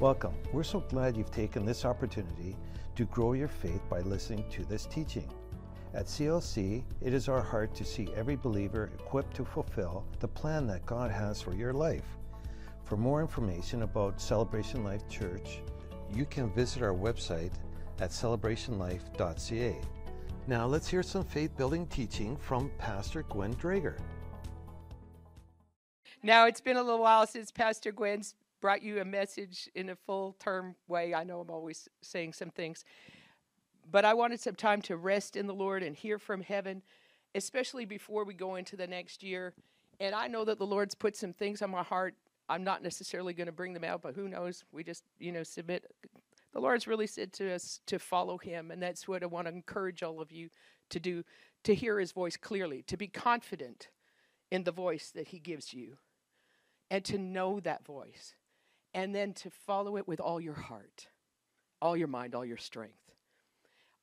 Welcome. We're so glad you've taken this opportunity to grow your faith by listening to this teaching. At CLC, it is our heart to see every believer equipped to fulfill the plan that God has for your life. For more information about Celebration Life Church, you can visit our website at celebrationlife.ca. Now let's hear some faith building teaching from Pastor Gwen Drager. Now, it's been a little while since Pastor Gwen's brought you a message in a full term way. I know I'm always saying some things, but I wanted some time to rest in the Lord and hear from heaven, especially before we go into the next year. And I know that the Lord's put some things on my heart. I'm not necessarily going to bring them out, but who knows? We just, you know, submit. The Lord's really said to us to follow Him, and that's what I want to encourage all of you to do to hear His voice clearly, to be confident in the voice that He gives you, and to know that voice and then to follow it with all your heart, all your mind, all your strength.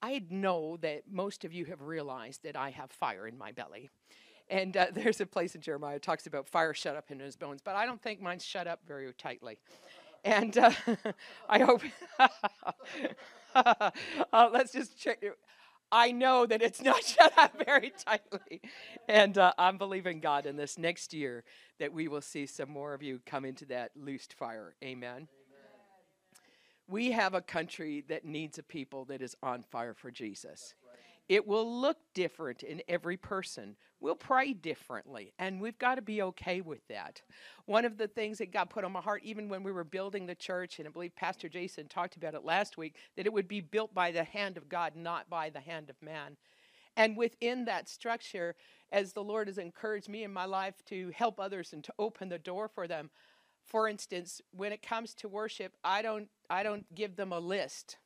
I know that most of you have realized that I have fire in my belly. And uh, there's a place in Jeremiah talks about fire shut up in his bones, but I don't think mine's shut up very tightly. And uh, I hope, uh, let's just check. I know that it's not shut up very tightly. And uh, I'm believing God in this next year that we will see some more of you come into that loosed fire. Amen. Amen. We have a country that needs a people that is on fire for Jesus. It will look different in every person. We'll pray differently, and we've got to be okay with that. One of the things that God put on my heart, even when we were building the church, and I believe Pastor Jason talked about it last week, that it would be built by the hand of God, not by the hand of man. And within that structure, as the Lord has encouraged me in my life to help others and to open the door for them, for instance, when it comes to worship, I don't I don't give them a list.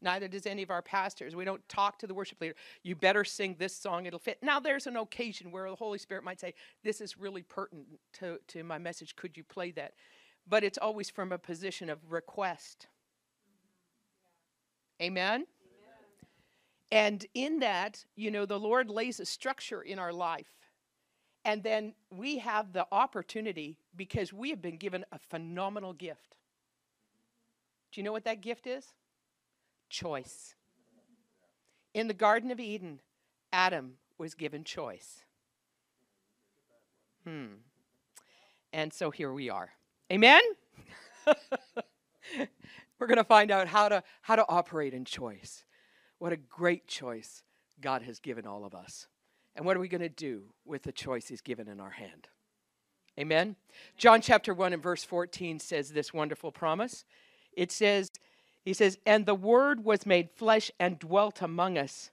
Neither does any of our pastors. We don't talk to the worship leader. You better sing this song, it'll fit. Now, there's an occasion where the Holy Spirit might say, This is really pertinent to, to my message. Could you play that? But it's always from a position of request. Mm-hmm. Amen? And in that, you know, the Lord lays a structure in our life. And then we have the opportunity because we have been given a phenomenal gift. Do you know what that gift is? choice. In the Garden of Eden, Adam was given choice. Hmm. And so here we are. Amen? We're going to find out how to, how to operate in choice. What a great choice God has given all of us. And what are we going to do with the choice He's given in our hand? Amen? John chapter 1 and verse 14 says this wonderful promise. It says, he says, And the Word was made flesh and dwelt among us.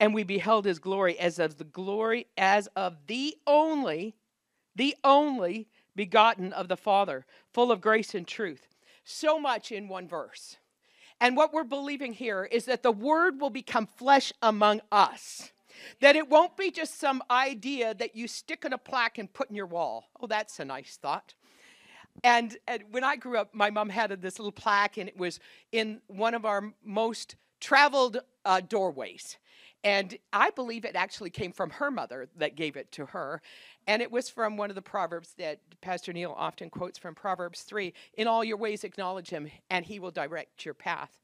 And we beheld his glory as of the glory as of the only, the only begotten of the Father, full of grace and truth. So much in one verse. And what we're believing here is that the Word will become flesh among us. That it won't be just some idea that you stick in a plaque and put in your wall. Oh, that's a nice thought. And, and when I grew up, my mom had this little plaque, and it was in one of our most traveled uh, doorways. And I believe it actually came from her mother that gave it to her. And it was from one of the Proverbs that Pastor Neil often quotes from Proverbs 3 In all your ways, acknowledge him, and he will direct your path.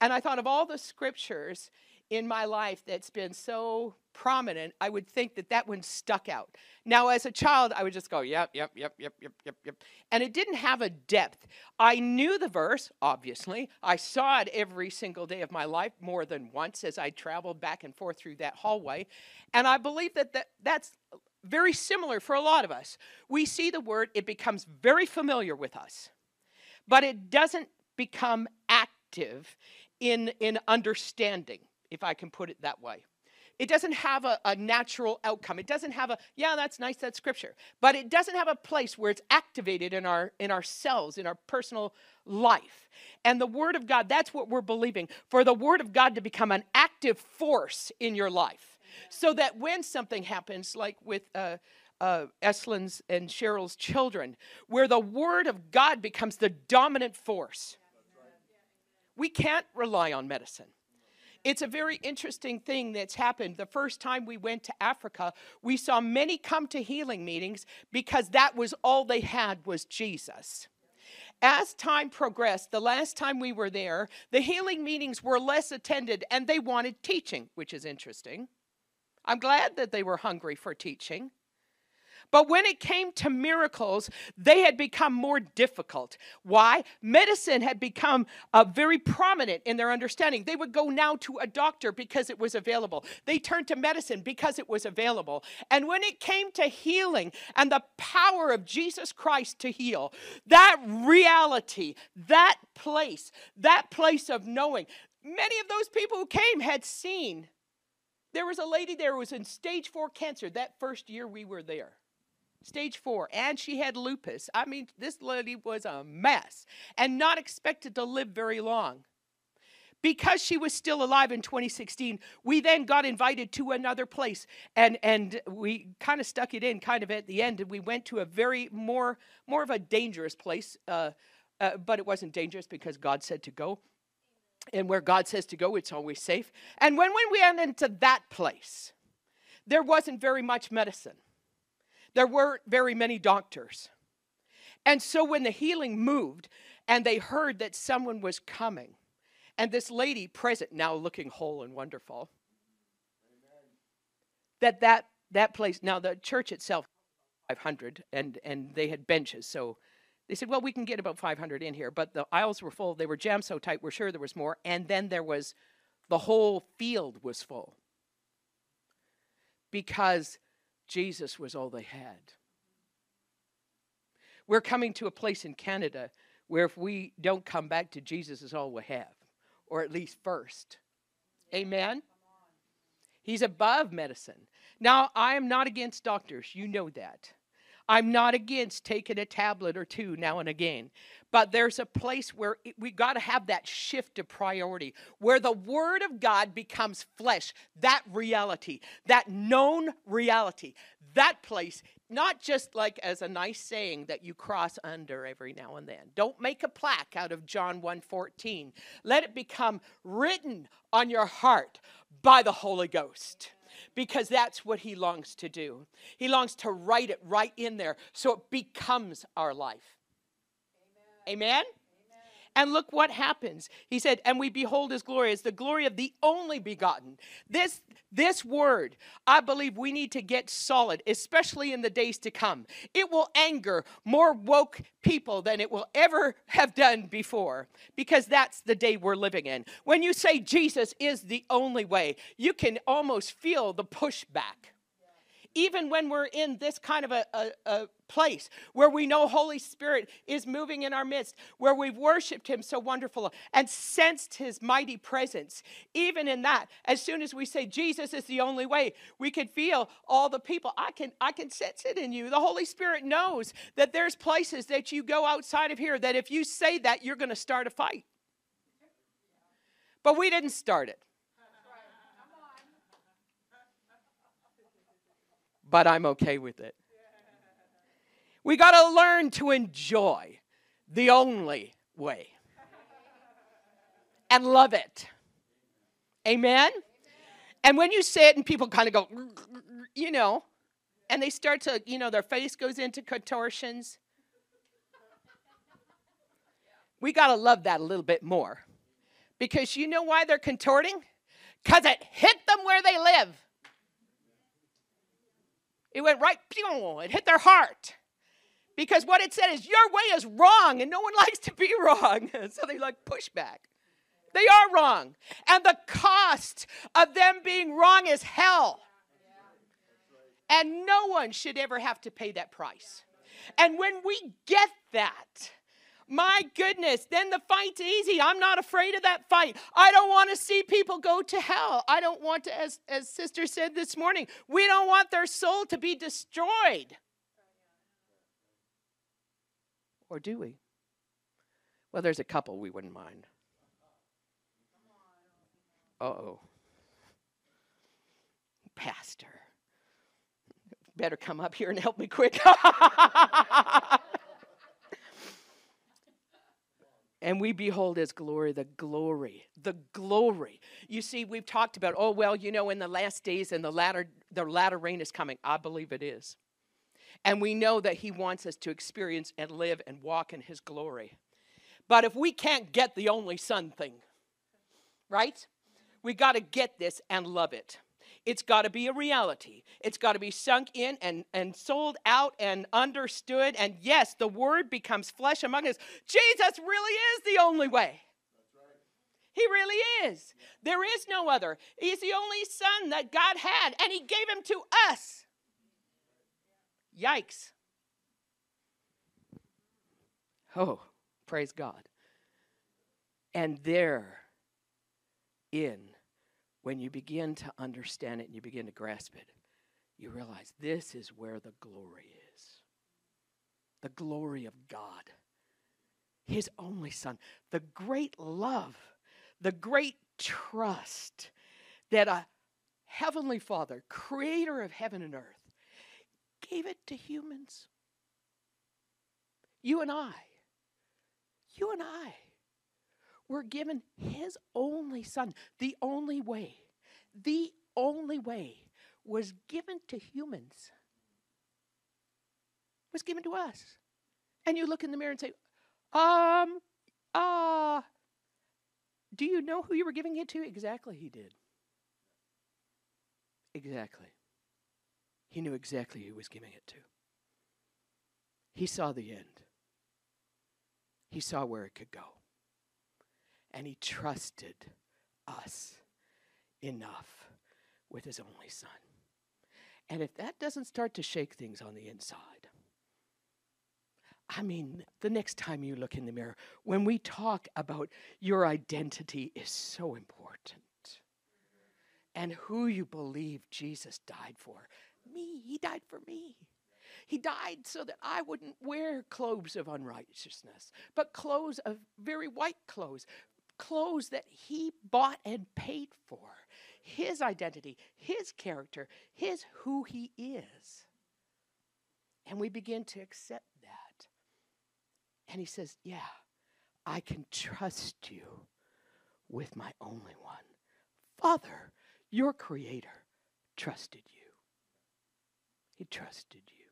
And I thought of all the scriptures in my life that's been so prominent, I would think that that one stuck out. Now, as a child, I would just go, yep, yep, yep, yep, yep, yep, yep. And it didn't have a depth. I knew the verse, obviously. I saw it every single day of my life more than once as I traveled back and forth through that hallway. And I believe that, that that's very similar for a lot of us. We see the word, it becomes very familiar with us, but it doesn't become active in, in understanding if I can put it that way. It doesn't have a, a, natural outcome. It doesn't have a, yeah, that's nice, that's scripture. But it doesn't have a place where it's activated in our in ourselves, in our personal life. And the Word of God, that's what we're believing. For the Word of God to become an active force in your life. So that when something happens, like with uh, uh, Eslin's and Cheryl's children, where the Word of God becomes the dominant force. We can't rely on medicine. It's a very interesting thing that's happened. The first time we went to Africa, we saw many come to healing meetings because that was all they had was Jesus. as time progressed, the last time we were there, the healing meetings were less attended and they wanted teaching, which is interesting. I'm glad that they were hungry for teaching. But when it came to miracles, they had become more difficult. Why? Medicine had become uh, very prominent in their understanding. They would go now to a doctor because it was available, they turned to medicine because it was available. And when it came to healing and the power of Jesus Christ to heal, that reality, that place, that place of knowing, many of those people who came had seen. There was a lady there who was in stage four cancer that first year we were there stage four, and she had lupus. I mean, this lady was a mess and not expected to live very long. Because she was still alive in 2016, we then got invited to another place, and and we kind of stuck it in, kind of at the end, and we went to a very more more of a dangerous place, uh, uh, but it wasn't dangerous because God said to go, and where God says to go, it's always safe. And when when we went into that place, there wasn't very much medicine there weren't very many doctors. And so when the healing moved and they heard that someone was coming, and this lady present, now looking whole and wonderful, that that that place now the church itself 500 and and they had benches so they said well we can get about 500 in here but the aisles were full they were jammed so tight we're sure there was more and then there was the whole field was full because Jesus was all they had. We're coming to a place in Canada where if we don't come back to Jesus is all we have, or at least first. Amen? He's above medicine. Now, I am not against doctors. You know that. I'm not against taking a tablet or two now and again. But there's a place where we got to have that shift of priority, where the Word of God becomes flesh, that reality, that known reality. That place, not just like as a nice saying that you cross under every now and then. Don't make a plaque out of John 1:14. Let it become written on your heart by the Holy Ghost because that's what he longs to do. He longs to write it right in there so it becomes our life. Amen? Amen? And look what happens. He said, and we behold his glory as the glory of the only begotten. This, this word, I believe we need to get solid, especially in the days to come. It will anger more woke people than it will ever have done before, because that's the day we're living in. When you say Jesus is the only way, you can almost feel the pushback even when we're in this kind of a, a, a, place where we know Holy Spirit is moving in our midst, where we've worshiped Him so wonderful and sensed His mighty presence, even in that, as soon as we say Jesus is the only way, we can feel all the people. I can I can sense it in you. The Holy Spirit knows that there's places that you go outside of here that if you say that, you're going to start a fight. But we didn't start it. But I'm okay with it. We got to learn to enjoy the only way and love it. Amen? And when you say it and people kind of go, you know, and they start to, you know, their face goes into contortions. We got to love that a little bit more. Because you know why they're contorting? Because it hit them where they live. It went right, pew, it hit their heart. Because what it said is, your way is wrong, and no one likes to be wrong. so they like push back. They are wrong. And the cost of them being wrong is hell. And no one should ever have to pay that price. And when we get that, my goodness, then the fight's easy. I'm not afraid of that fight. I don't want to see people go to hell. I don't want to, as, as Sister said this morning, we don't want their soul to be destroyed. Or do we? Well, there's a couple we wouldn't mind. Uh oh. Pastor. Better come up here and help me quick. and we behold his glory, the glory, the glory. You see, we've talked about, oh, well, you know, in the last days and the latter, the latter rain is coming. I believe it is. And we know that he wants us to experience and live and walk in his glory. But if we can't get the only son thing, right? We got to get this and love it. It's got to be a reality. It's got to be sunk in and, and sold out and understood. And yes, the word becomes flesh among us. Jesus really is the only way. He really is. There is no other. He's the only son that God had, and He gave him to us. Yikes. Oh, praise God. And there, in, when you begin to understand it and you begin to grasp it, you realize this is where the glory is. The glory of God. His only Son. The great love, the great trust that a heavenly Father, creator of heaven and earth, gave it to humans. You and I you and I were given his only son. The only way, the only way was given to humans, was given to us. And you look in the mirror and say, um, uh, do you know who you were giving it to? Exactly, he did. Exactly. He knew exactly who was giving it to. He saw the end. He saw where it could go. And he trusted us enough with his only son. And if that doesn't start to shake things on the inside, I mean, the next time you look in the mirror, when we talk about your identity is so important and who you believe Jesus died for. Me, he died for me. He died so that I wouldn't wear clothes of unrighteousness, but clothes of very white clothes, clothes that He bought and paid for. His identity, His character, His who He is. And we begin to accept that. And He says, Yeah, I can trust you with my only one. Father, your Creator, trusted you. He trusted you.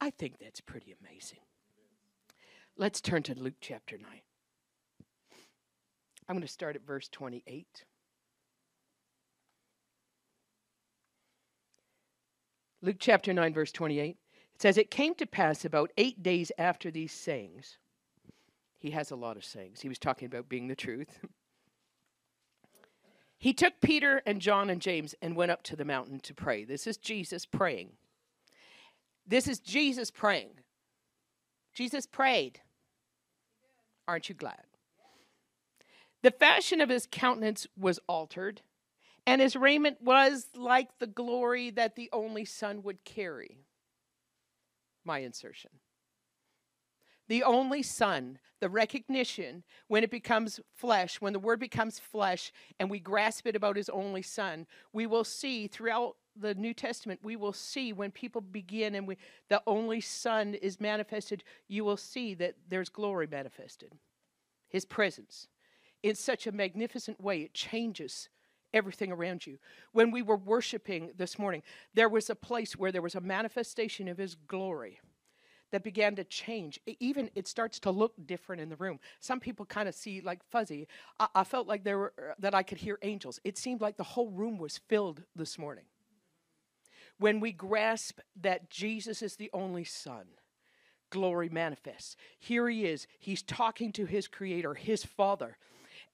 I think that's pretty amazing. Let's turn to Luke chapter 9. I'm going to start at verse 28. Luke chapter 9, verse 28. It says, It came to pass about eight days after these sayings. He has a lot of sayings. He was talking about being the truth. he took Peter and John and James and went up to the mountain to pray. This is Jesus praying. This is Jesus praying. Jesus prayed. Aren't you glad? The fashion of his countenance was altered, and his raiment was like the glory that the only Son would carry. My insertion. The only Son, the recognition when it becomes flesh, when the Word becomes flesh, and we grasp it about His only Son, we will see throughout the New Testament, we will see when people begin and we, the only Son is manifested, you will see that there's glory manifested. His presence in such a magnificent way, it changes everything around you. When we were worshiping this morning, there was a place where there was a manifestation of His glory that began to change. Even it starts to look different in the room. Some people kind of see like fuzzy. I, I felt like there were uh, that I could hear angels. It seemed like the whole room was filled this morning when we grasp that Jesus is the only Son, glory manifests. Here he is. He's talking to his Creator, his Father,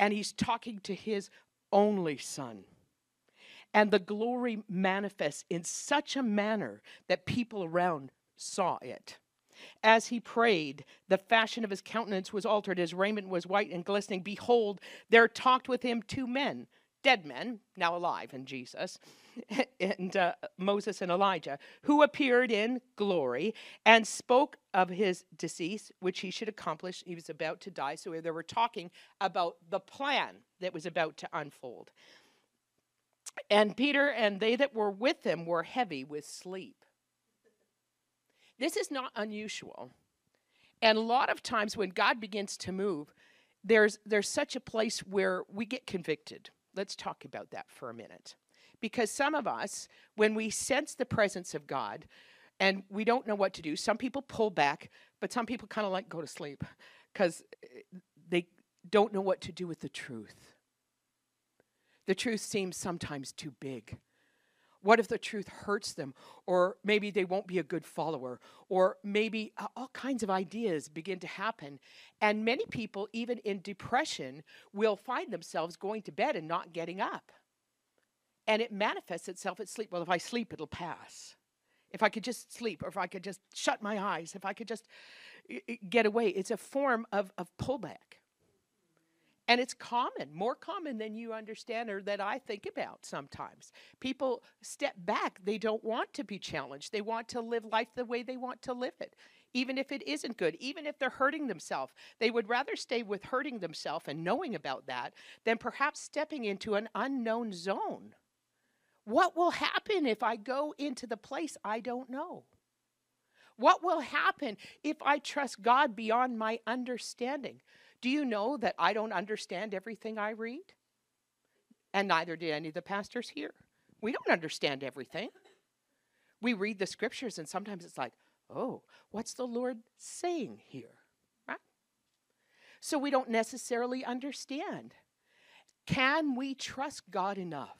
and he's talking to his only Son. And the glory manifests in such a manner that people around saw it. As he prayed, the fashion of his countenance was altered, his raiment was white and glistening. Behold, there talked with him two men dead men, now alive in Jesus, and uh, Moses and Elijah, who appeared in glory and spoke of his decease, which he should accomplish. He was about to die. So they were talking about the plan that was about to unfold. And Peter and they that were with him were heavy with sleep. This is not unusual. And a lot of times when God begins to move, there's, there's such a place where we get convicted Let's talk about that for a minute. Because some of us, when we sense the presence of God and we don't know what to do, some people pull back, but some people kind of like go to sleep because eh, they don't know what to do with the truth. The truth seems sometimes too big. What if the truth hurts them? Or maybe they won't be a good follower? Or maybe all kinds of ideas begin to happen. And many people, even in depression, will find themselves going to bed and not getting up. And it manifests itself at sleep. Well, if I sleep, it'll pass. If I could just sleep, or if I could just shut my eyes, if I could just get away, it's a form of, of pullback. And it's common, more common than you understand or that I think about sometimes. People step back. They don't want to be challenged. They want to live life the way they want to live it, even if it isn't good, even if they're hurting themselves. They would rather stay with hurting themselves and knowing about that than perhaps stepping into an unknown zone. What will happen if I go into the place I don't know? What will happen if I trust God beyond my understanding? Do you know that I don't understand everything I read? And neither did any of the pastors here. We don't understand everything. We read the scriptures, and sometimes it's like, oh, what's the Lord saying here? Right? So we don't necessarily understand. Can we trust God enough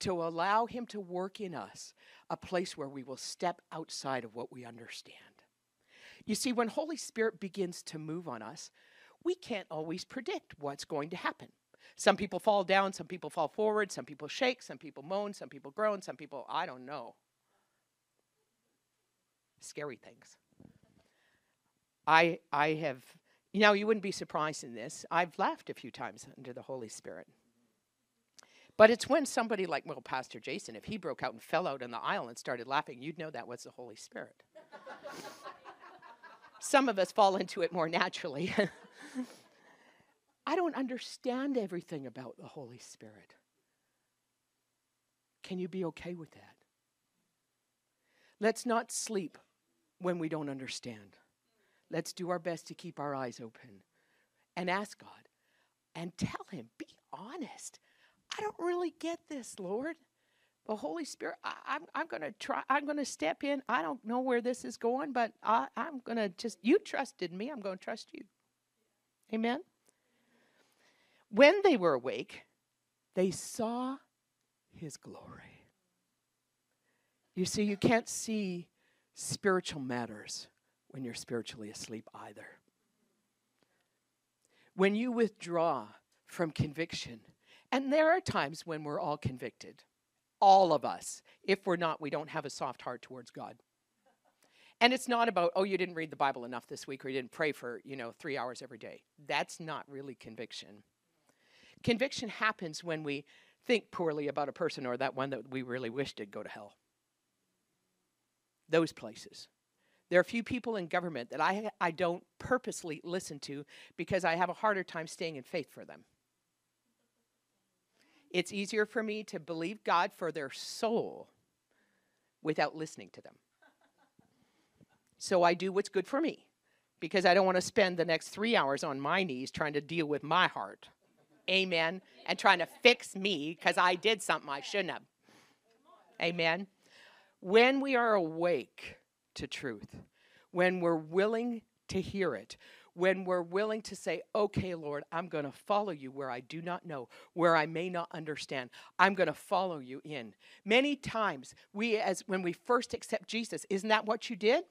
to allow Him to work in us a place where we will step outside of what we understand? You see, when Holy Spirit begins to move on us, we can't always predict what's going to happen. Some people fall down, some people fall forward, some people shake, some people moan, some people groan, some people, I don't know. Scary things. I, I have, you know, you wouldn't be surprised in this. I've laughed a few times under the Holy Spirit. But it's when somebody like, well, Pastor Jason, if he broke out and fell out in the aisle and started laughing, you'd know that was the Holy Spirit. Some of us fall into it more naturally. I don't understand everything about the Holy Spirit. Can you be okay with that? Let's not sleep when we don't understand. Let's do our best to keep our eyes open and ask God and tell Him, be honest. I don't really get this, Lord. But Holy Spirit, I, am I'm, I'm going to try, I'm going to step in. I don't know where this is going, but I, I'm going to just, you trusted me. I'm going to trust you. Amen. When they were awake, they saw his glory. You see, you can't see spiritual matters when you're spiritually asleep either. When you withdraw from conviction, and there are times when we're all convicted, all of us. If we're not, we don't have a soft heart towards God. And it's not about, oh, you didn't read the Bible enough this week or you didn't pray for, you know, three hours every day. That's not really conviction. Conviction happens when we think poorly about a person or that one that we really wish did go to hell. Those places. There are a few people in government that I, I don't purposely listen to because I have a harder time staying in faith for them. It's easier for me to believe God for their soul without listening to them. So I do what's good for me because I don't want to spend the next three hours on my knees trying to deal with my heart amen, and trying to fix me because I did something I shouldn't have. Amen. When we are awake to truth, when we're willing to hear it, when we're willing to say, okay, Lord, I'm going to follow you where I do not know, where I may not understand. I'm going to follow you in. Many times, we, as when we first accept Jesus, isn't that what you did?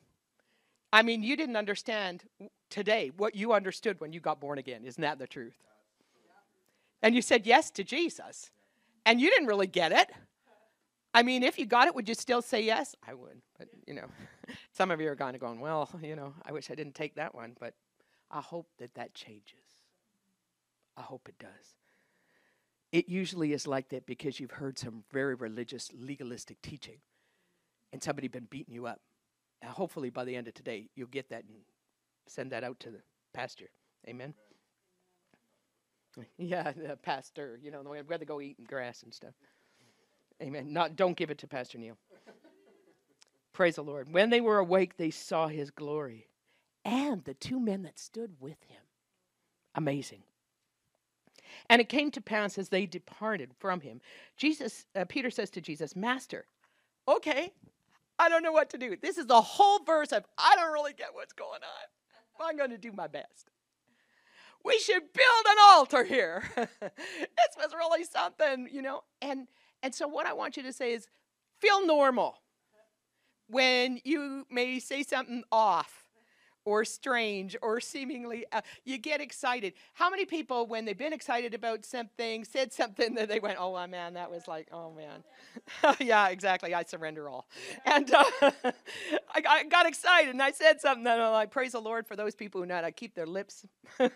I mean, you didn't understand today what you understood when you got born again. Isn't that the truth? and you said yes to Jesus, and you didn't really get it. I mean, if you got it, would you still say yes? I would, but you know, some of you are kind of going, well, you know, I wish I didn't take that one, but I hope that that changes. I hope it does. It usually is like that because you've heard some very religious, legalistic teaching, and somebody been beating you up. And hopefully, by the end of today, you'll get that and send that out to the pastor. Amen. Yeah, the pastor, you know, I'd rather go eating grass and stuff. Amen. Not don't give it to Pastor Neil. Praise the Lord. When they were awake, they saw his glory and the two men that stood with him. Amazing. And it came to pass as they departed from him, Jesus, uh, Peter says to Jesus, Master, okay, I don't know what to do. This is the whole verse of I don't really get what's going on. I'm going to do my best. we should build an altar here. this was really something, you know. And and so what I want you to say is feel normal when you may say something off or strange or seemingly uh, you get excited. How many people when they've been excited about something said something that they went oh man that was like oh man. Yeah exactly. I surrender all. And uh, I, I, got excited and i said something and i'm like praise the lord for those people who know how to keep their lips.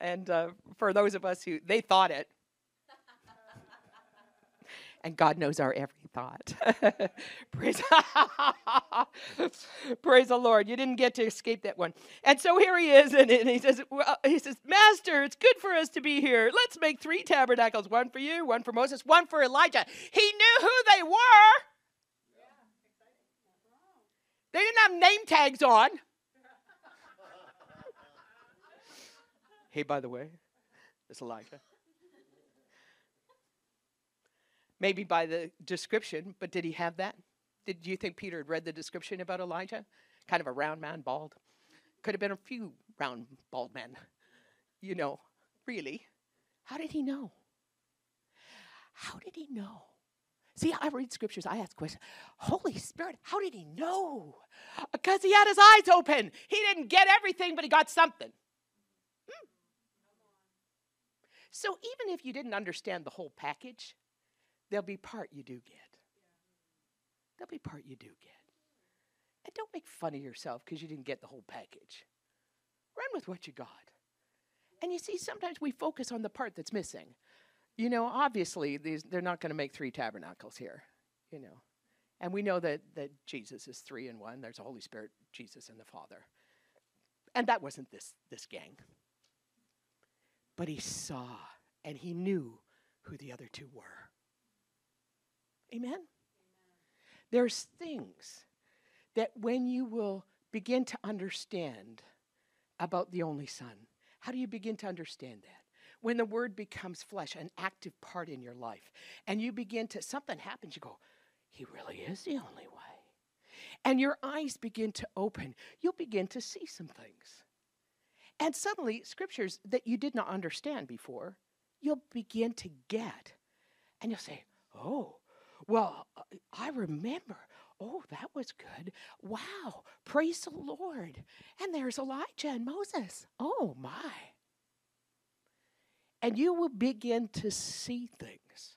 And uh, for those of us who they thought it and God knows our every thought. praise, praise the Lord. You didn't get to escape that one. And so here he is, and, and he says, well, he says, Master, it's good for us to be here. Let's make three tabernacles: one for you, one for Moses, one for Elijah. He knew who they were. They didn't have name tags on. hey, by the way, it's Elijah. Maybe by the description, but did he have that? Did you think Peter had read the description about Elijah? Kind of a round man, bald. Could have been a few round, bald men. You know, really. How did he know? How did he know? See, I read scriptures, I ask questions. Holy Spirit, how did he know? Because he had his eyes open. He didn't get everything, but he got something. Hmm. So even if you didn't understand the whole package, There'll be part you do get. There'll be part you do get. And don't make fun of yourself because you didn't get the whole package. Run with what you got. And you see, sometimes we focus on the part that's missing. You know, obviously, these, they're not going to make three tabernacles here, you know. And we know that, that Jesus is three in one. There's the Holy Spirit, Jesus, and the Father. And that wasn't this, this gang. But he saw and he knew who the other two were. Amen? Amen? There's things that when you will begin to understand about the only Son, how do you begin to understand that? When the Word becomes flesh, an active part in your life, and you begin to, something happens, you go, He really is the only way. And your eyes begin to open, you'll begin to see some things. And suddenly, scriptures that you did not understand before, you'll begin to get. And you'll say, Oh, well, I remember. Oh, that was good. Wow. Praise the Lord. And there's Elijah and Moses. Oh, my. And you will begin to see things.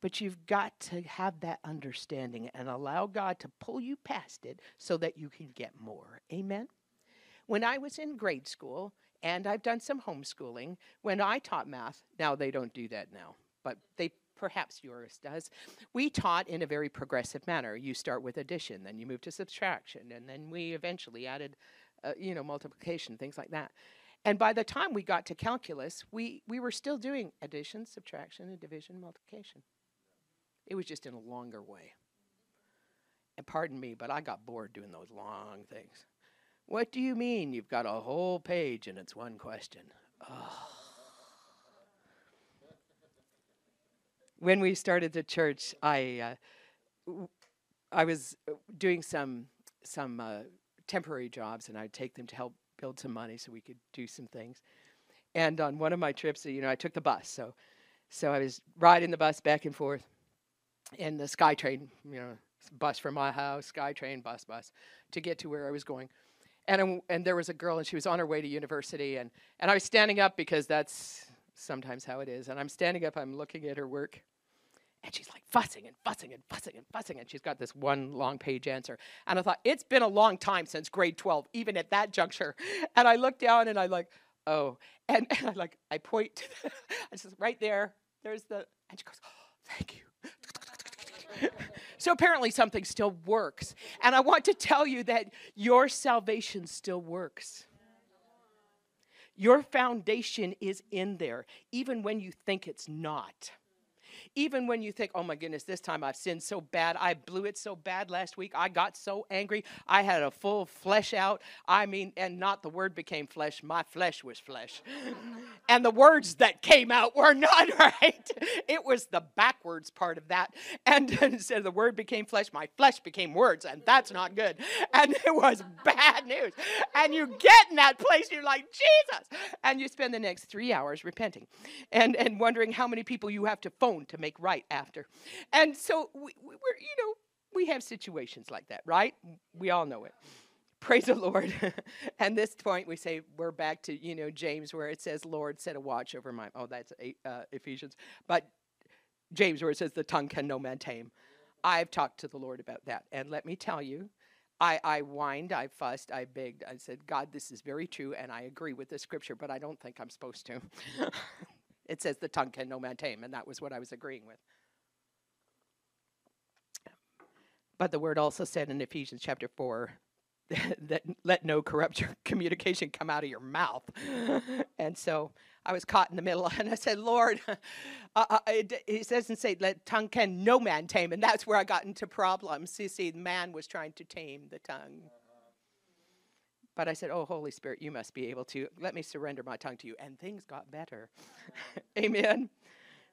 But you've got to have that understanding and allow God to pull you past it so that you can get more. Amen? When I was in grade school, and I've done some homeschooling, when I taught math, now they don't do that now, but they perhaps yours does. We taught in a very progressive manner. You start with addition, then you move to subtraction, and then we eventually added, uh, you know, multiplication, things like that. And by the time we got to calculus, we, we were still doing addition, subtraction, and division, multiplication. It was just in a longer way. And pardon me, but I got bored doing those long things. What do you mean you've got a whole page and it's one question? Oh. When we started the church, I uh, I was uh, doing some some uh, temporary jobs, and I'd take them to help build some money so we could do some things. And on one of my trips, you know, I took the bus, so so I was riding the bus back and forth, in the SkyTrain, you know, bus from my house, SkyTrain, bus, bus, to get to where I was going. And, and there was a girl, and she was on her way to university, and, and I was standing up because that's sometimes how it is. And I'm standing up, I'm looking at her work, and she's like fussing and fussing and fussing and fussing. And she's got this one long page answer. And I thought, it's been a long time since grade 12, even at that juncture. And I look down and I like, oh. And, and I like, I point to the, I says, right there, there's the, and she goes, oh, thank you. so apparently something still works. And I want to tell you that your salvation still works. Your foundation is in there, even when you think it's not. Even when you think, oh my goodness, this time I've sinned so bad. I blew it so bad last week. I got so angry. I had a full flesh out. I mean, and not the word became flesh, my flesh was flesh. and the words that came out were not right. It was the backwards part of that. And instead the word became flesh, my flesh became words, and that's not good. And it was bad news. And you get in that place, you're like, Jesus. And you spend the next three hours repenting and, and wondering how many people you have to phone to make right after. And so we, we're, you know, we have situations like that, right? We all know it. Praise the Lord. and this point, we say we're back to you know James, where it says, "Lord, set a watch over my." Oh, that's uh, Ephesians. But James, where it says, "The tongue can no man tame." I've talked to the Lord about that, and let me tell you, I, I whined, I fussed, I begged. I said, God, this is very true, and I agree with the scripture, but I don't think I'm supposed to. it says, the tongue can no man tame, and that was what I was agreeing with. But the word also said in Ephesians chapter 4 that let no corrupt communication come out of your mouth. and so I was caught in the middle, and I said, Lord, uh, uh, it, it doesn't say let tongue can no man tame, and that's where I got into problems. You see, man was trying to tame the tongue. But I said, Oh, Holy Spirit, you must be able to. Let me surrender my tongue to you. And things got better. Amen.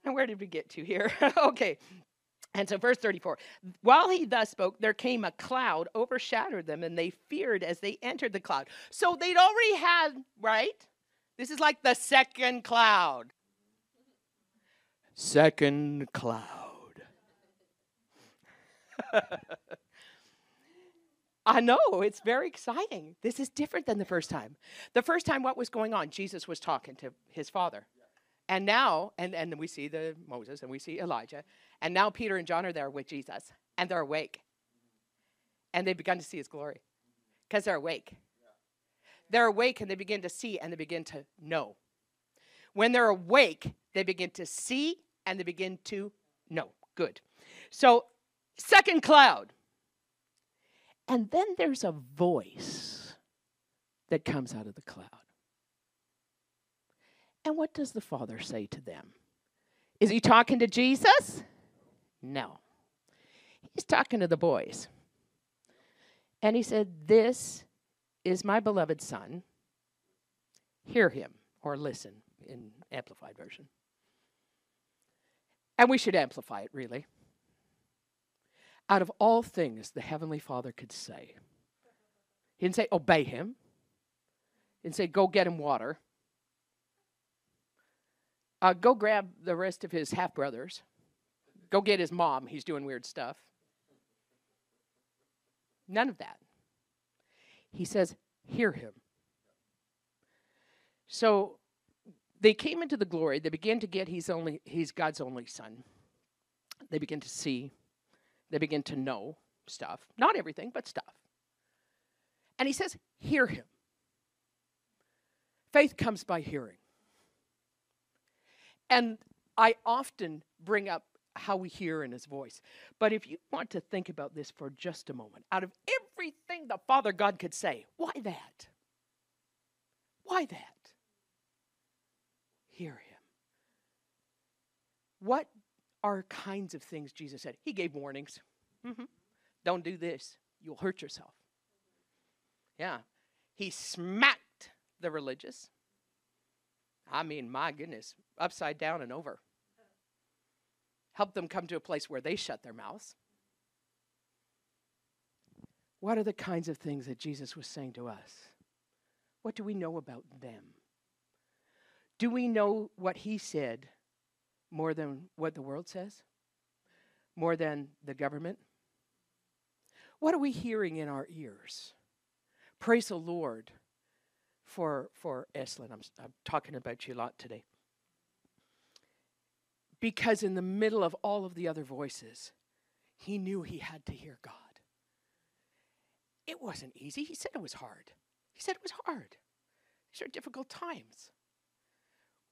And where did we get to here? okay. And so, verse 34 while he thus spoke, there came a cloud, overshadowed them, and they feared as they entered the cloud. So they'd already had, right? This is like the second cloud. Second cloud. I know, it's very exciting. This is different than the first time. The first time, what was going on? Jesus was talking to his father. And now, and, and we see the Moses and we see Elijah, and now Peter and John are there with Jesus, and they're awake. And they've begun to see his glory because they're awake. They're awake and they begin to see and they begin to know. When they're awake, they begin to see and they begin to know. Good. So, second cloud. And then there's a voice that comes out of the cloud. And what does the Father say to them? Is he talking to Jesus? No. He's talking to the boys. And he said, This is my beloved Son. Hear him or listen in Amplified Version. And we should amplify it, really. Out of all things the Heavenly Father could say, He didn't say, Obey him. He didn't say, Go get him water. Uh, go grab the rest of his half brothers. Go get his mom. He's doing weird stuff. None of that. He says, Hear him. So they came into the glory. They began to get he's only he's God's only son. They begin to see, they begin to know stuff. Not everything, but stuff. And he says, Hear him. Faith comes by hearing. And I often bring up how we hear in his voice. But if you want to think about this for just a moment, out of everything the Father God could say, why that? Why that? Hear him. What are kinds of things Jesus said? He gave warnings. Mm-hmm. Don't do this, you'll hurt yourself. Yeah. He smacked the religious. I mean, my goodness, upside down and over help them come to a place where they shut their mouths. What are the kinds of things that Jesus was saying to us? What do we know about them? Do we know what he said more than what the world says? More than the government? What are we hearing in our ears? Praise the Lord for, for Eslin. I'm, I'm talking about you a lot today because in the middle of all of the other voices, he knew he had to hear God. It wasn't easy. He said it was hard. He said it was hard. These are difficult times.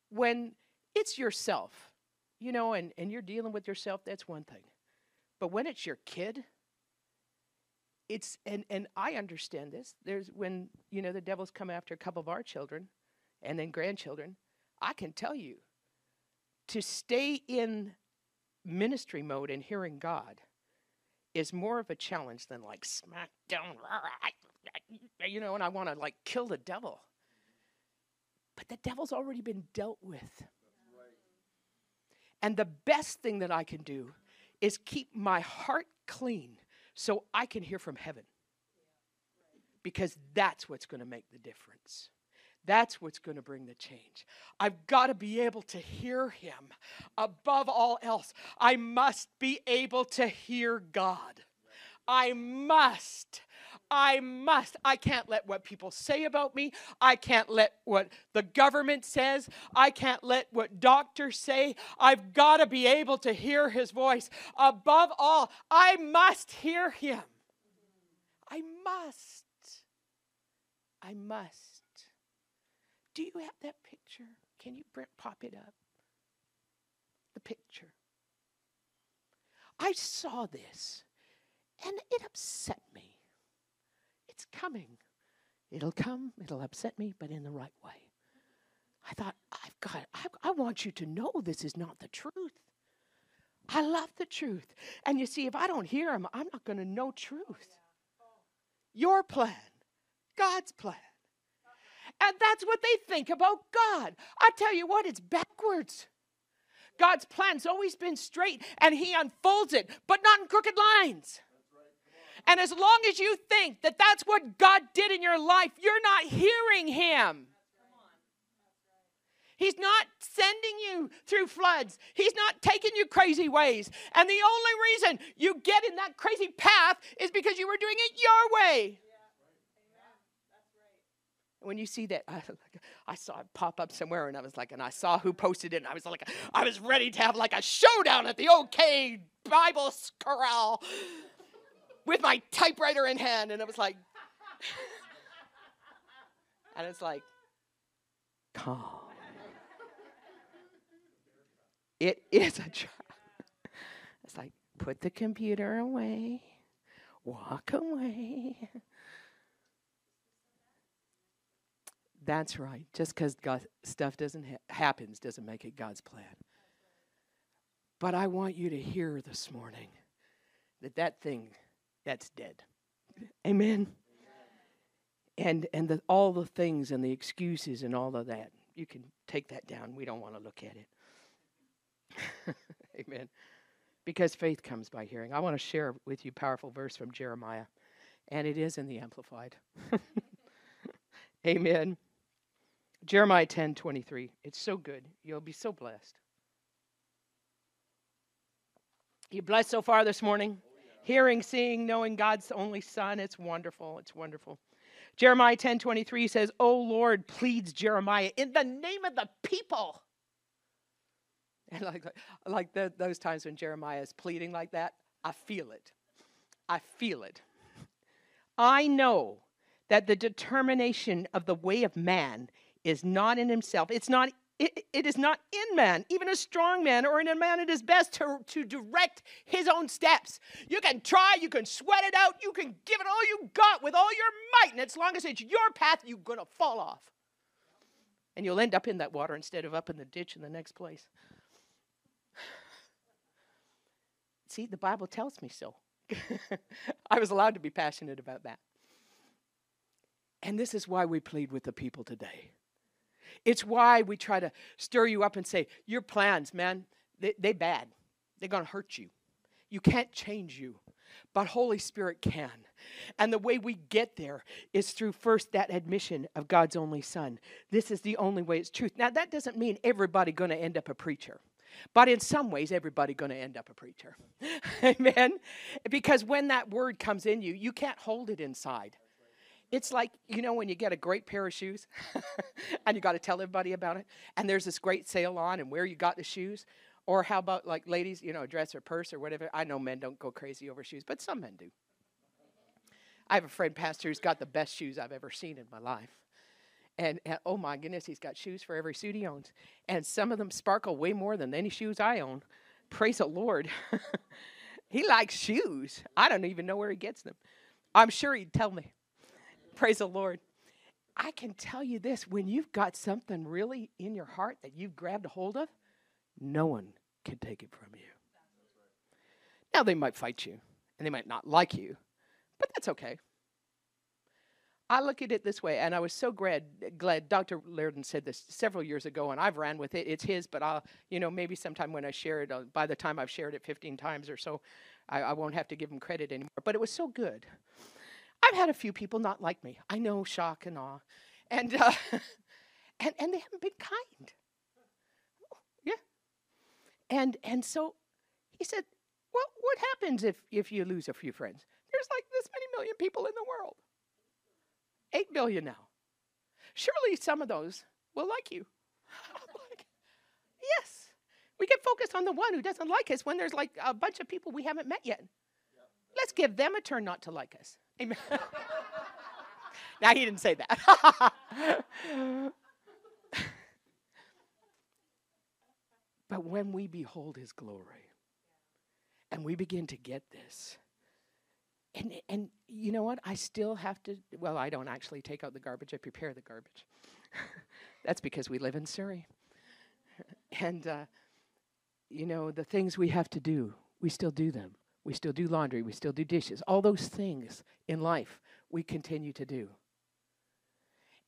When it's yourself, you know, and, and you're dealing with yourself, that's one thing. But when it's your kid, it's and and I understand this. There's when, you know, the devil's come after a couple of our children and then grandchildren, I can tell you to stay in ministry mode and hearing God is more of a challenge than like smack down, you know, and I want to like kill the devil. But the devil's already been dealt with. And the best thing that I can do is keep my heart clean so I can hear from heaven. Because that's what's going to make the difference. That's what's going to bring the change. I've got to be able to hear him above all else. I must be able to hear God. I must. I must. I can't let what people say about me. I can't let what the government says. I can't let what doctors say. I've got to be able to hear his voice. Above all, I must hear him. I must. I must. Do you have that picture? Can you pop it up? The picture. I saw this and it upset me. It's coming. It'll come, it'll upset me, but in the right way. I thought, I've got, I, I want you to know this is not the truth. I love the truth. And you see, if I don't hear him, I'm not going to know truth. Your plan, God's plan. And that's what they think about God. I tell you what, it's backwards. God's plan's always been straight and He unfolds it, but not in crooked lines. And as long as you think that that's what God did in your life, you're not hearing Him. He's not sending you through floods. He's not taking you crazy ways. And the only reason you get in that crazy path is because you were doing it your way when you see that, I, I, saw it pop up somewhere, and I was like, and I saw who posted it, and I was like, I was ready to have like a showdown at the OK Bible Corral with my typewriter in hand, and it was like, and it's like, calm. It is a trap. It's like, put the computer away, walk away. That's right. Just because stuff doesn't ha- happens doesn't make it God's plan. But I want you to hear this morning that that thing that's dead. Amen. And and the, all the things and the excuses and all of that, you can take that down. We don't want to look at it. Amen. Because faith comes by hearing. I want to share with you a powerful verse from Jeremiah, and it is in the Amplified. Amen. Jeremiah 10 23. It's so good. You'll be so blessed. You blessed so far this morning? Hearing, seeing, knowing God's only Son. It's wonderful. It's wonderful. Jeremiah 10 23 says, Oh Lord, pleads Jeremiah in the name of the people. And like, like the, those times when Jeremiah is pleading like that, I feel it. I feel it. I know that the determination of the way of man is not in himself. It's not it, it is not in man, even a strong man or in a man at his best to, to direct his own steps. You can try, you can sweat it out, you can give it all you got with all your might, and as long as it's your path, you're going to fall off. And you'll end up in that water instead of up in the ditch in the next place. See, the Bible tells me so. I was allowed to be passionate about that. And this is why we plead with the people today. It's why we try to stir you up and say, Your plans, man, they, they bad. They're going to hurt you. You can't change you, but Holy Spirit can. And the way we get there is through first that admission of God's only Son. This is the only way it's truth. Now, that doesn't mean everybody going to end up a preacher. But in some ways, everybody going to end up a preacher. Amen? Because when that word comes in you, you can't hold it inside. It's like, you know, when you get a great pair of shoes and you got to tell everybody about it, and there's this great sale on and where you got the shoes. Or how about like ladies, you know, a dress or purse or whatever? I know men don't go crazy over shoes, but some men do. I have a friend pastor who's got the best shoes I've ever seen in my life. And, and, oh my goodness, he's got shoes for every suit he owns. And some of them sparkle way more than any shoes I own. Praise the Lord. he likes shoes. I don't even know where he gets them. I'm sure he'd tell me. Praise the Lord. I can tell you this when you've got something really in your heart that you've grabbed a hold of, no one can take it from you. Now, they might fight you and they might not like you, but that's okay. I look at it this way, and I was so glad, glad Dr. Lairden said this several years ago, and I've ran with it. It's his, but I'll, you know, maybe sometime when I share it, uh, by the time I've shared it 15 times or so, I, I won't have to give him credit anymore. But it was so good. I've had a few people not like me. I know, shock and awe. And, uh, and, and they haven't been kind. Yeah. And, and so he said, well, what happens if, if you lose a few friends? There's like this many million people in the world. 8 billion now. Surely some of those will like you. like, yes. We get focused on the one who doesn't like us when there's like a bunch of people we haven't met yet. Let's give them a turn not to like us. Amen. now, he didn't say that. but when we behold his glory and we begin to get this, and, and you know what? I still have to, well, I don't actually take out the garbage, I prepare the garbage. That's because we live in Surrey. and, uh, you know, the things we have to do, we still do them. We still do laundry, we still do dishes. All those things in life we continue to do.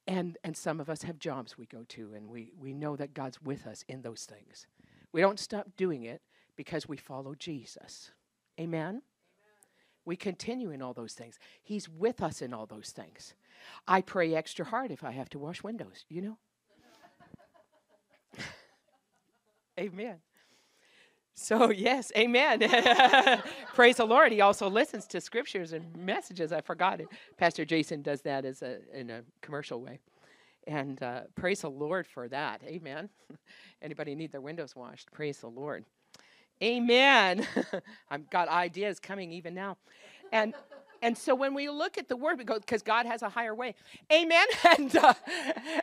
And, and some of us have jobs we go to, and we, we know that God's with us in those things. We don't stop doing it because we follow Jesus. Amen? We continue in all those things. He's with us in all those things. I pray extra hard if I have to wash windows, you know? amen. So, yes, amen. Praise the Lord. He also listens to scriptures and messages. I forgot it. Pastor Jason does that as a, in a commercial way. And uh, praise the Lord for that. Amen. Anybody need their windows washed? Praise the Lord. Amen. I've got ideas coming even now. And and so when we look at the word, we go because God has a higher way, Amen. And uh,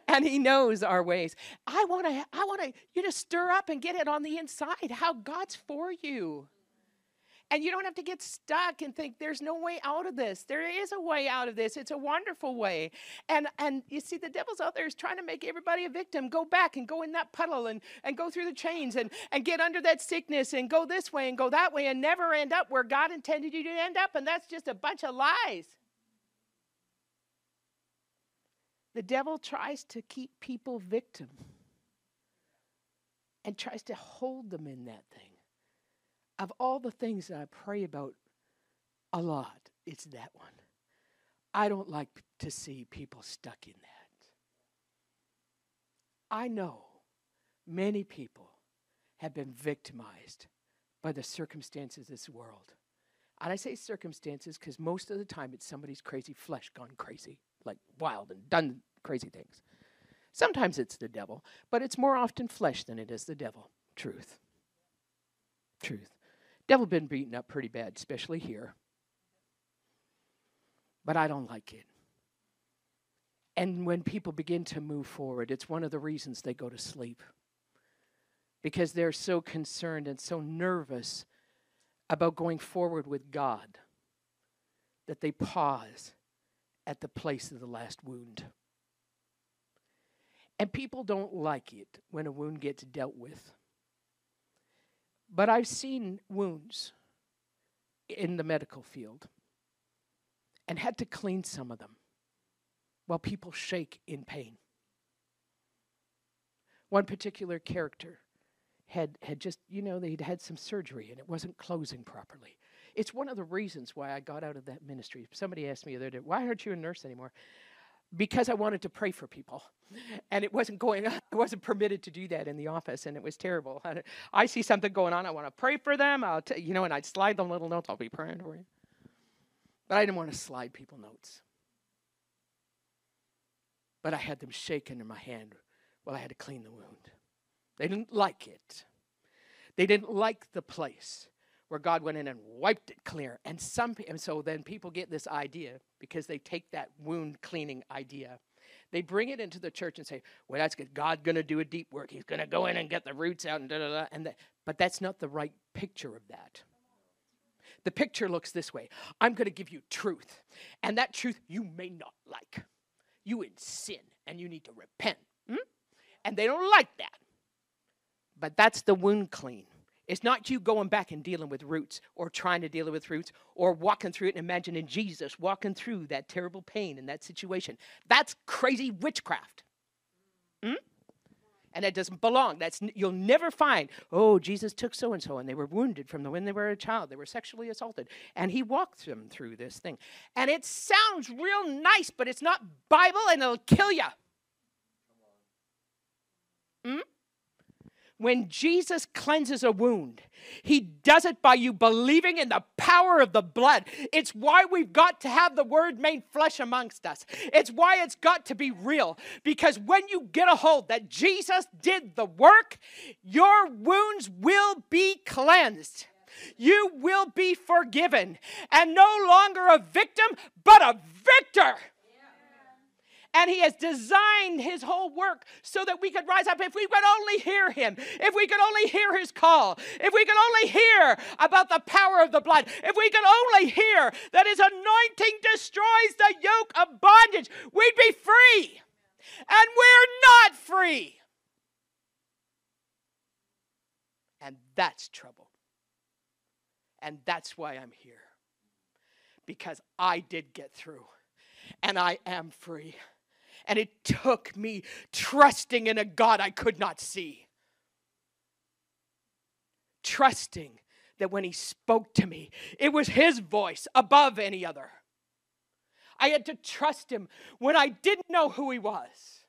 and He knows our ways. I want to, I want to you to stir up and get it on the inside how God's for you. And you don't have to get stuck and think there's no way out of this. There is a way out of this. It's a wonderful way. And and you see the devil's out there is trying to make everybody a victim. Go back and go in that puddle and, and go through the chains and, and get under that sickness and go this way and go that way and never end up where God intended you to end up. And that's just a bunch of lies. The devil tries to keep people victim and tries to hold them in that thing of all the things that I pray about a lot, it's that one. I don't like to see people stuck in that. I know many people have been victimized by the circumstances of this world. And I say circumstances because most of the time it's somebody's crazy flesh gone crazy, like wild and done crazy things. Sometimes it's the devil, but it's more often flesh than it is the devil. Truth. Truth. Devil been beaten up pretty bad, especially here. But I don't like it. And when people begin to move forward, it's one of the reasons they go to sleep. Because they're so concerned and so nervous about going forward with God that they pause at the place of the last wound. And people don't like it when a wound gets dealt with. But I've seen wounds in the medical field and had to clean some of them while people shake in pain. One particular character had, had just, you know, they'd had some surgery and it wasn't closing properly. It's one of the reasons why I got out of that ministry. Somebody asked me the other day, why aren't you a nurse anymore? Because I wanted to pray for people. And it wasn't going I wasn't permitted to do that in the office and it was terrible. I see something going on, I want to pray for them. I'll t- you know, and I'd slide them little notes, I'll be praying for you. But I didn't want to slide people notes. But I had them shaken in my hand while I had to clean the wound. They didn't like it. They didn't like the place where God went in and wiped it clear. And some and so then people get this idea because they take that wound cleaning idea. They bring it into the church and say, "Well, that's good. God's going to do a deep work. He's going to go in and get the roots out and da da da." And but that's not the right picture of that. The picture looks this way: I'm going to give you truth, and that truth you may not like. You in sin, and you need to repent. Hmm? And they don't like that. But that's the wound clean. It's not you going back and dealing with roots or trying to deal with roots or walking through it and imagining Jesus walking through that terrible pain in that situation. That's crazy witchcraft. Hmm? And it doesn't belong. That's you'll never find, oh, Jesus took so and so and they were wounded from the when they were a child. They were sexually assaulted. And he walked them through this thing. And it sounds real nice, but it's not Bible and it'll kill you. Hmm? When Jesus cleanses a wound, he does it by you believing in the power of the blood. It's why we've got to have the word made flesh amongst us. It's why it's got to be real. Because when you get a hold that Jesus did the work, your wounds will be cleansed. You will be forgiven and no longer a victim, but a victor. And He has designed His whole work so that we could rise up. If we could only hear Him, if we could only hear His call, if we could only hear about the power of the blood, if we could only hear that His anointing destroys the yoke of bondage, we'd be free. And we're not free. And that's trouble. And that's why I'm here. Because I did get through, and I am free. And it took me trusting in a God I could not see. Trusting that when He spoke to me, it was His voice above any other. I had to trust Him when I didn't know who He was.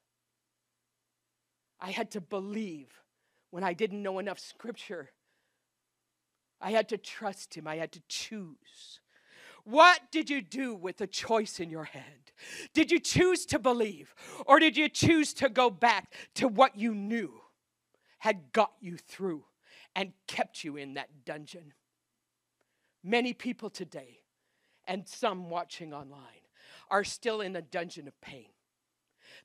I had to believe when I didn't know enough Scripture. I had to trust Him. I had to choose. What did you do with the choice in your hand? Did you choose to believe or did you choose to go back to what you knew had got you through and kept you in that dungeon? Many people today, and some watching online, are still in a dungeon of pain.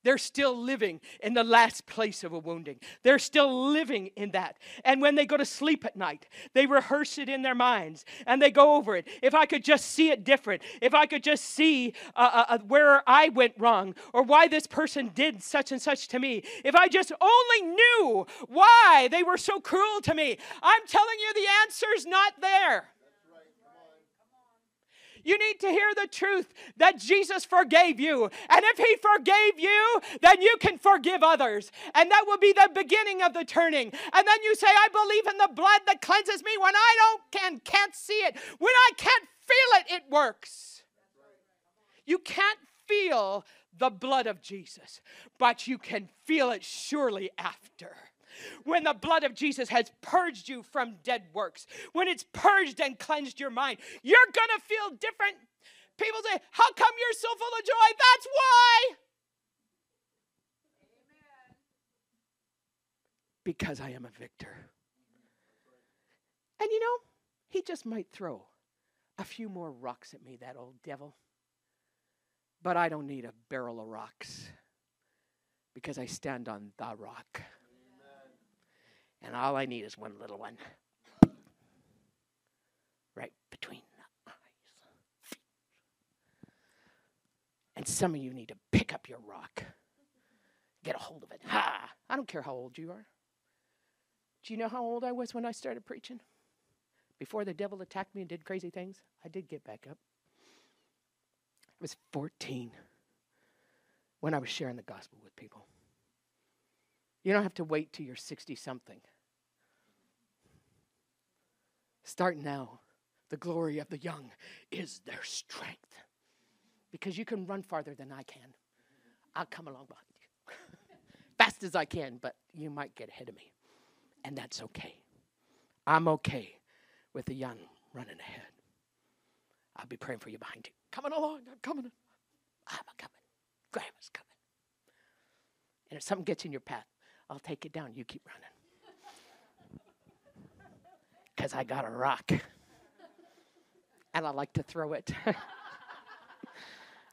They're still living in the last place of a wounding. They're still living in that. And when they go to sleep at night, they rehearse it in their minds and they go over it. If I could just see it different, if I could just see uh, uh, uh, where I went wrong or why this person did such and such to me, if I just only knew why they were so cruel to me, I'm telling you the answer's not there. You need to hear the truth that Jesus forgave you. And if He forgave you, then you can forgive others. And that will be the beginning of the turning. And then you say, I believe in the blood that cleanses me when I don't can, can't see it. When I can't feel it, it works. You can't feel the blood of Jesus, but you can feel it surely after when the blood of Jesus has purged you from dead works, when it's purged and cleansed your mind, you're going to feel different. People say, How come you're so full of joy? That's why. Because I am a victor. And you know, he just might throw a few more rocks at me, that old devil. But I don't need a barrel of rocks because I stand on the rock. And all I need is one little one. Right between the eyes. And some of you need to pick up your rock. Get a hold of it. Ha! I don't care how old you are. Do you know how old I was when I started preaching? Before the devil attacked me and did crazy things, I did get back up. I was 14 when I was sharing the gospel with people. You don't have to wait till you're 60 something. Start now. The glory of the young is their strength. Because you can run farther than I can. I'll come along behind you. Fast as I can, but you might get ahead of me. And that's okay. I'm okay with the young running ahead. I'll be praying for you behind you. Coming along, I'm coming. I'm coming. Grandma's coming. And if something gets in your path, I'll take it down. You keep running because I got a rock. And I like to throw it.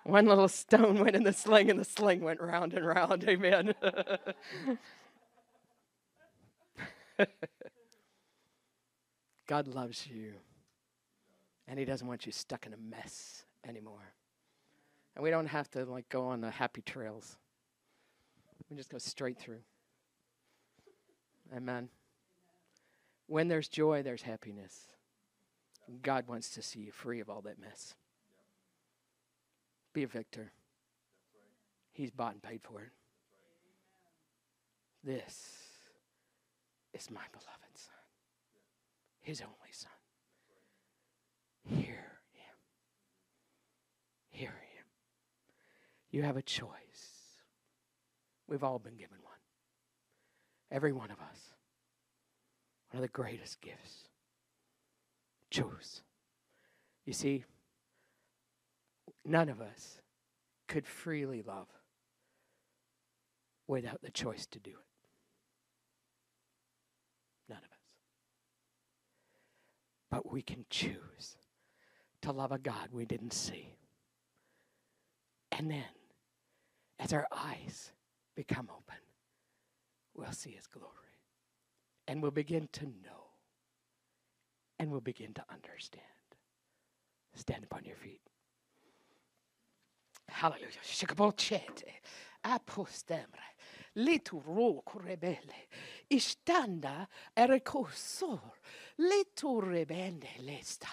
One little stone went in the sling, and the sling went round and round. Amen. God loves you, and He doesn't want you stuck in a mess anymore. And we don't have to like go on the happy trails. We just go straight through. Amen. When there's joy, there's happiness. God wants to see you free of all that mess. Be a victor. He's bought and paid for it. This is my beloved Son, His only Son. Hear Him. Hear Him. You have a choice. We've all been given one. Every one of us. One of the greatest gifts. Choose. You see, none of us could freely love without the choice to do it. None of us. But we can choose to love a God we didn't see. And then, as our eyes become open, we'll see His glory. And we'll begin to know. And we'll begin to understand. Stand upon your feet. Hallelujah. Shikabochete. Apostemre. Lituro rebelle. Istanda erekosor. Litu rebende lesta.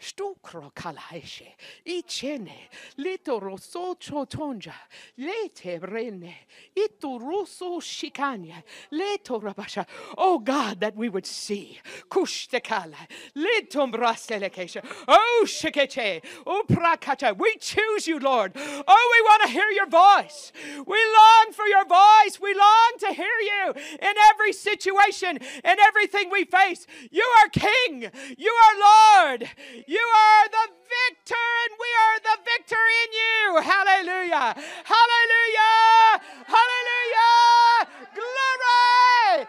Stukro kalaishe. Ichene. Litu rosso chotonja. Lete brene. Itu russo shikanya. Leto rabasha. Oh God, that we would see. Kushtekala. Litum braselekesha. Oh shikeche. Oh prakacha. We choose you, Lord. Oh, we want to hear your voice. We long for your voice. We long to hear you in every situation, in everything we face. You are King. You are Lord. You are the victor, and we are the victor in you. Hallelujah. Hallelujah. Hallelujah. Glory.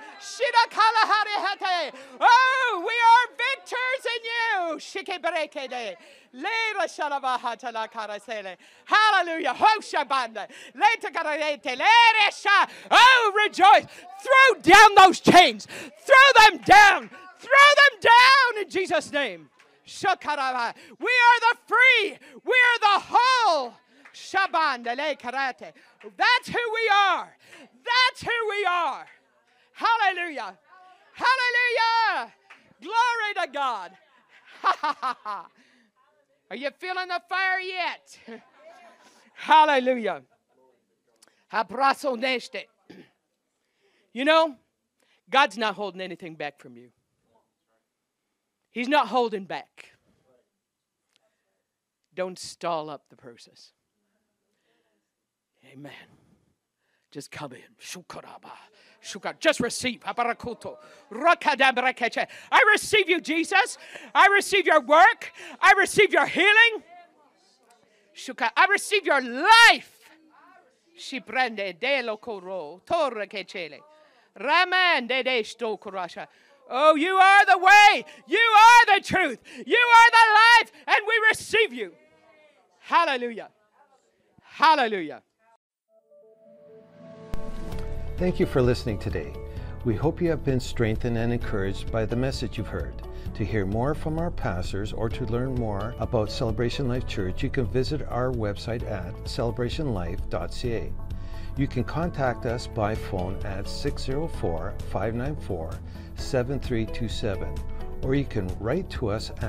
Oh, we are victors in you. Shikeberekede. Lera shalabahata la karasele. Hallelujah. Hoshabanda. Leta karete. Leresha. Oh, rejoice. Throw down those chains. Throw them down. Throw them down in Jesus' name. We are the free. We are the whole. Shabanda le karate. That's who we are. That's who we are. Hallelujah. Hallelujah. Glory to God. Ha ha ha ha. Are you feeling the fire yet? Hallelujah. You know, God's not holding anything back from you. He's not holding back. Don't stall up the process. Amen. Just come in. Shukaraba. Shukar. Just receive. Rakadabarakeche. I receive you, Jesus. I receive your work. I receive your healing. Shukar. I receive your life. Shiprende de lo coro. Torre de de sto. Oh, you are the way. You are the truth. You are the life. And we receive you. Hallelujah. Hallelujah. Thank you for listening today. We hope you have been strengthened and encouraged by the message you've heard. To hear more from our pastors or to learn more about Celebration Life Church, you can visit our website at celebrationlife.ca. You can contact us by phone at 604 594 7327, or you can write to us at